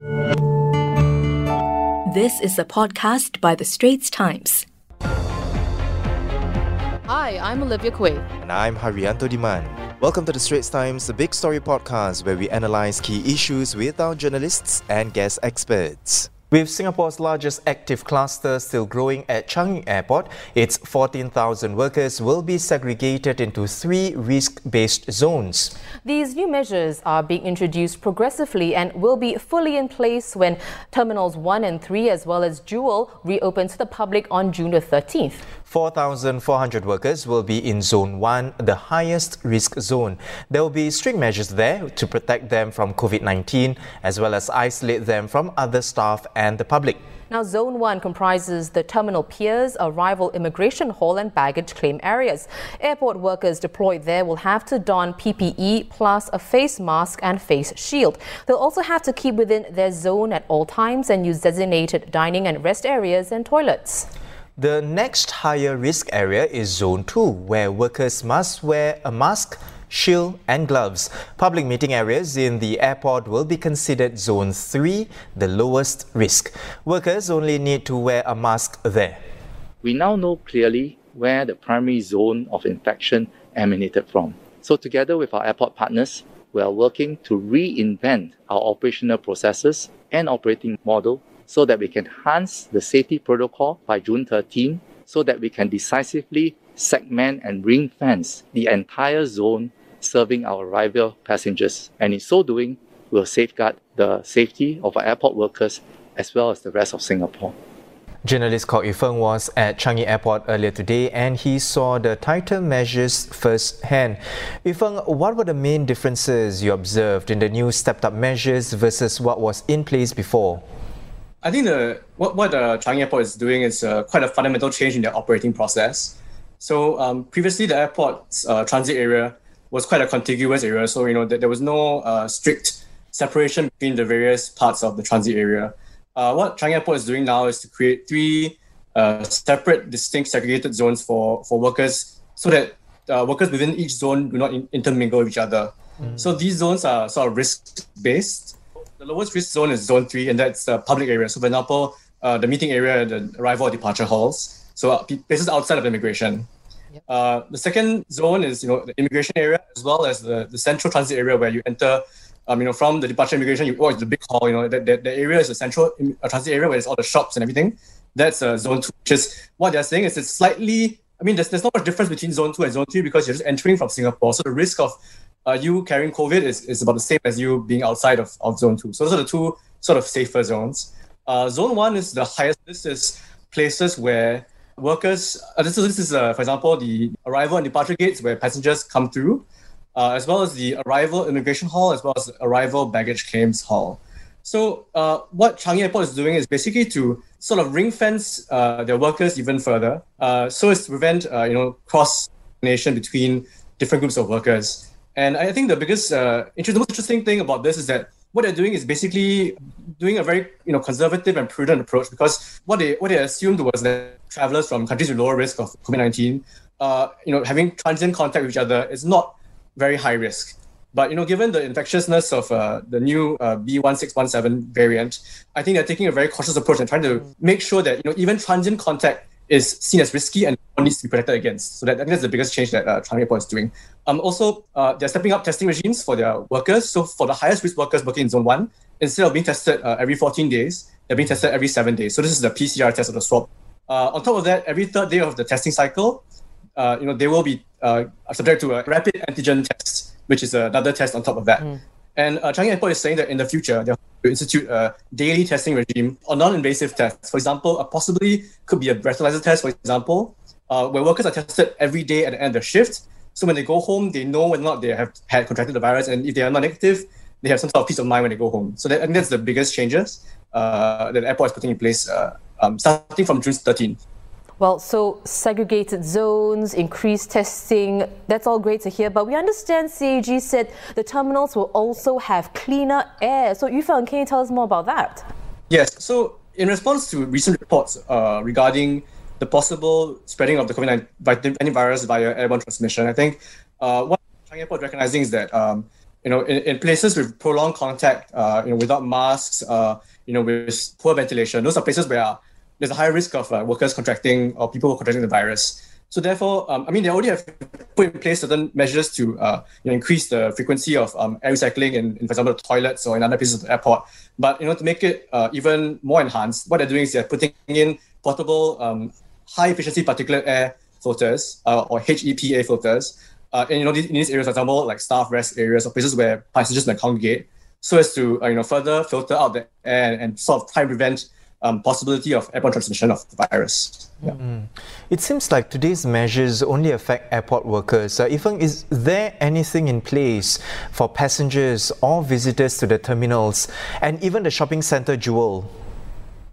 This is a podcast by The Straits Times. Hi, I'm Olivia Quay. And I'm Hairianto Diman. Welcome to the Straits Times The Big Story podcast, where we analyze key issues with our journalists and guest experts. With Singapore's largest active cluster still growing at Changi Airport, its 14,000 workers will be segregated into three risk based zones. These new measures are being introduced progressively and will be fully in place when Terminals 1 and 3, as well as Jewel, reopen to the public on June the 13th. 4,400 workers will be in Zone 1, the highest risk zone. There will be strict measures there to protect them from COVID 19 as well as isolate them from other staff and the public. Now, Zone 1 comprises the terminal piers, arrival immigration hall, and baggage claim areas. Airport workers deployed there will have to don PPE plus a face mask and face shield. They'll also have to keep within their zone at all times and use designated dining and rest areas and toilets. The next higher risk area is Zone 2, where workers must wear a mask, shield, and gloves. Public meeting areas in the airport will be considered Zone 3, the lowest risk. Workers only need to wear a mask there. We now know clearly where the primary zone of infection emanated from. So, together with our airport partners, we are working to reinvent our operational processes and operating model so that we can enhance the safety protocol by June 13 so that we can decisively segment and ring fence the entire zone serving our arrival passengers. And in so doing, we'll safeguard the safety of our airport workers as well as the rest of Singapore. Journalist Kok Yufeng was at Changi Airport earlier today and he saw the tighter measures firsthand. Yufeng, what were the main differences you observed in the new stepped up measures versus what was in place before? I think the what what uh, Changi Airport is doing is uh, quite a fundamental change in their operating process. So um, previously, the airport's uh, transit area was quite a contiguous area. So you know there was no uh, strict separation between the various parts of the transit area. Uh, what Changi Airport is doing now is to create three uh, separate, distinct, segregated zones for for workers, so that workers within each zone do not in- intermingle with each other. Mm. So these zones are sort of risk based the lowest risk zone is zone three, and that's the public area. So, for example, uh, the meeting area, the arrival or departure halls. So, uh, places outside of immigration. Yep. Uh, the second zone is, you know, the immigration area as well as the, the central transit area where you enter, um, you know, from the departure immigration, you walk to the big hall. You know, that, that the area is the central uh, transit area where there's all the shops and everything. That's uh, zone two. Which is what they're saying is it's slightly. I mean, there's, there's not much difference between zone two and zone three because you're just entering from Singapore. So the risk of uh, you carrying COVID is, is about the same as you being outside of, of zone two. So those are the two sort of safer zones. Uh, zone one is the highest. This is places where workers, uh, this is, this is uh, for example, the arrival and departure gates where passengers come through, uh, as well as the arrival immigration hall, as well as arrival baggage claims hall. So uh, what Changi Airport is doing is basically to sort of ring fence their workers even further, so as to prevent you know cross nation between different groups of workers. And I think the biggest, uh, the most interesting thing about this is that what they're doing is basically doing a very you know conservative and prudent approach because what they what they assumed was that travelers from countries with lower risk of COVID nineteen, uh, you know, having transient contact with each other is not very high risk. But you know, given the infectiousness of uh, the new uh, B1617 variant, I think they're taking a very cautious approach and trying to make sure that you know even transient contact is seen as risky and needs to be protected against. So that, I think that's the biggest change that uh, Airport is doing. Um, also, uh, they're stepping up testing regimes for their workers. So for the highest risk workers working in Zone 1, instead of being tested uh, every 14 days, they're being tested every seven days. So this is the PCR test of the swab. Uh, on top of that, every third day of the testing cycle, uh, you know, they will be uh, subject to a rapid antigen test, which is another test on top of that. Mm. And uh, Changi Airport is saying that in the future, they'll institute a daily testing regime or non-invasive tests. For example, a possibly could be a breathalyzer test, for example, uh, where workers are tested every day at the end of the shift. So when they go home, they know whether or not they have had contracted the virus, and if they are not negative, they have some sort of peace of mind when they go home. So that, I think that's the biggest changes uh, that the airport is putting in place uh, um, starting from June 13th. Well, so segregated zones, increased testing, that's all great to hear. But we understand CAG said the terminals will also have cleaner air. So, Yufeng, can you tell us more about that? Yes. So, in response to recent reports uh, regarding the possible spreading of the COVID-19 virus via airborne transmission, I think uh, what Changi Airport recognizing is that um, you know, in, in places with prolonged contact, uh, you know, without masks, uh, you know, with poor ventilation, those are places where there's a high risk of uh, workers contracting or people contracting the virus. So therefore, um, I mean, they already have put in place certain measures to uh, you know, increase the frequency of um, air recycling in, in, for example, toilets or in other places of the airport. But you know, to make it uh, even more enhanced, what they're doing is they're putting in portable um, high efficiency particulate air filters uh, or HEPA filters. Uh, and you know, in these areas, for example, like staff rest areas or places where passengers may congregate, so as to uh, you know further filter out the air and, and sort of try and prevent um, possibility of airborne transmission of the virus. Yeah. Mm. It seems like today's measures only affect airport workers. Uh, is there anything in place for passengers or visitors to the terminals and even the shopping centre Jewel?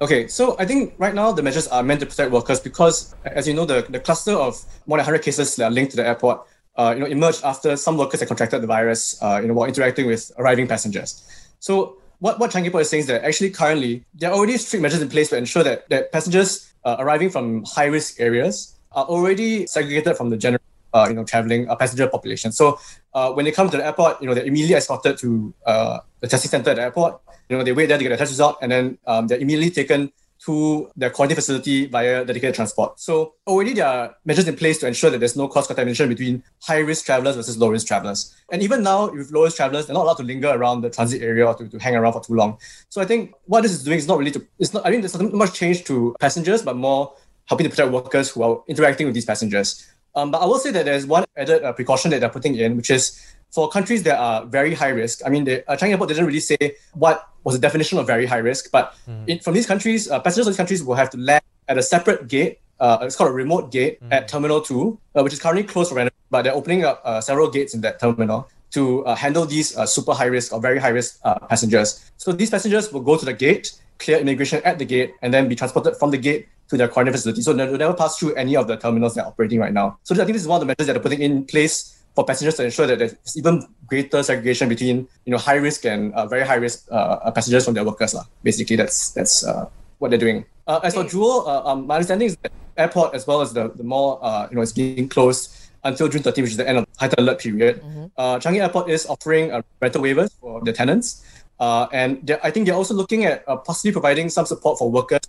Okay, so I think right now the measures are meant to protect workers because, as you know, the, the cluster of more than 100 cases that are linked to the airport, uh, you know, emerged after some workers had contracted the virus, uh, you know, while interacting with arriving passengers. So what, what Changi Airport is saying is that actually currently there are already strict measures in place to ensure that, that passengers uh, arriving from high risk areas are already segregated from the general uh, you know traveling uh, passenger population. So uh, when they come to the airport, you know they're immediately escorted to uh, the testing center at the airport. You know they wait there to get a test result, and then um, they're immediately taken to their quarantine facility via dedicated transport. So already there are measures in place to ensure that there's no cross contamination between high risk travelers versus low risk travelers. And even now, with low risk travelers, they're not allowed to linger around the transit area or to, to hang around for too long. So I think what this is doing is not really to, it's not, I mean, there's not much change to passengers, but more helping to protect workers who are interacting with these passengers. Um, but I will say that there's one added uh, precaution that they're putting in, which is for countries that are very high risk. I mean, the uh, Changi Airport didn't really say what was the definition of very high risk, but mm. in, from these countries, uh, passengers from these countries will have to land at a separate gate. Uh, it's called a remote gate mm. at Terminal 2, uh, which is currently closed for renovation, but they're opening up uh, several gates in that terminal to uh, handle these uh, super high risk or very high risk passengers. So these passengers will go to the gate, clear immigration at the gate, and then be transported from the gate to their quarantine facility. So they'll never pass through any of the terminals that are operating right now. So I think this is one of the measures that they're putting in place for passengers to ensure that there's even greater segregation between you know high risk and uh, very high risk uh, passengers from their workers. Uh. Basically, that's that's uh, what they're doing. Uh, as for Jewel, uh, um, my understanding is that airport as well as the, the mall, uh, you know, is being closed until June 13, which is the end of the heightened alert period. Mm-hmm. Uh, Changi Airport is offering uh, rental waivers for their tenants. Uh, and I think they're also looking at uh, possibly providing some support for workers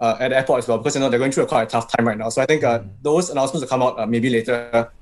uh, at the airport as well, because you know they're going through a quite a tough time right now. So I think uh, mm-hmm. those announcements will come out uh, maybe later uh,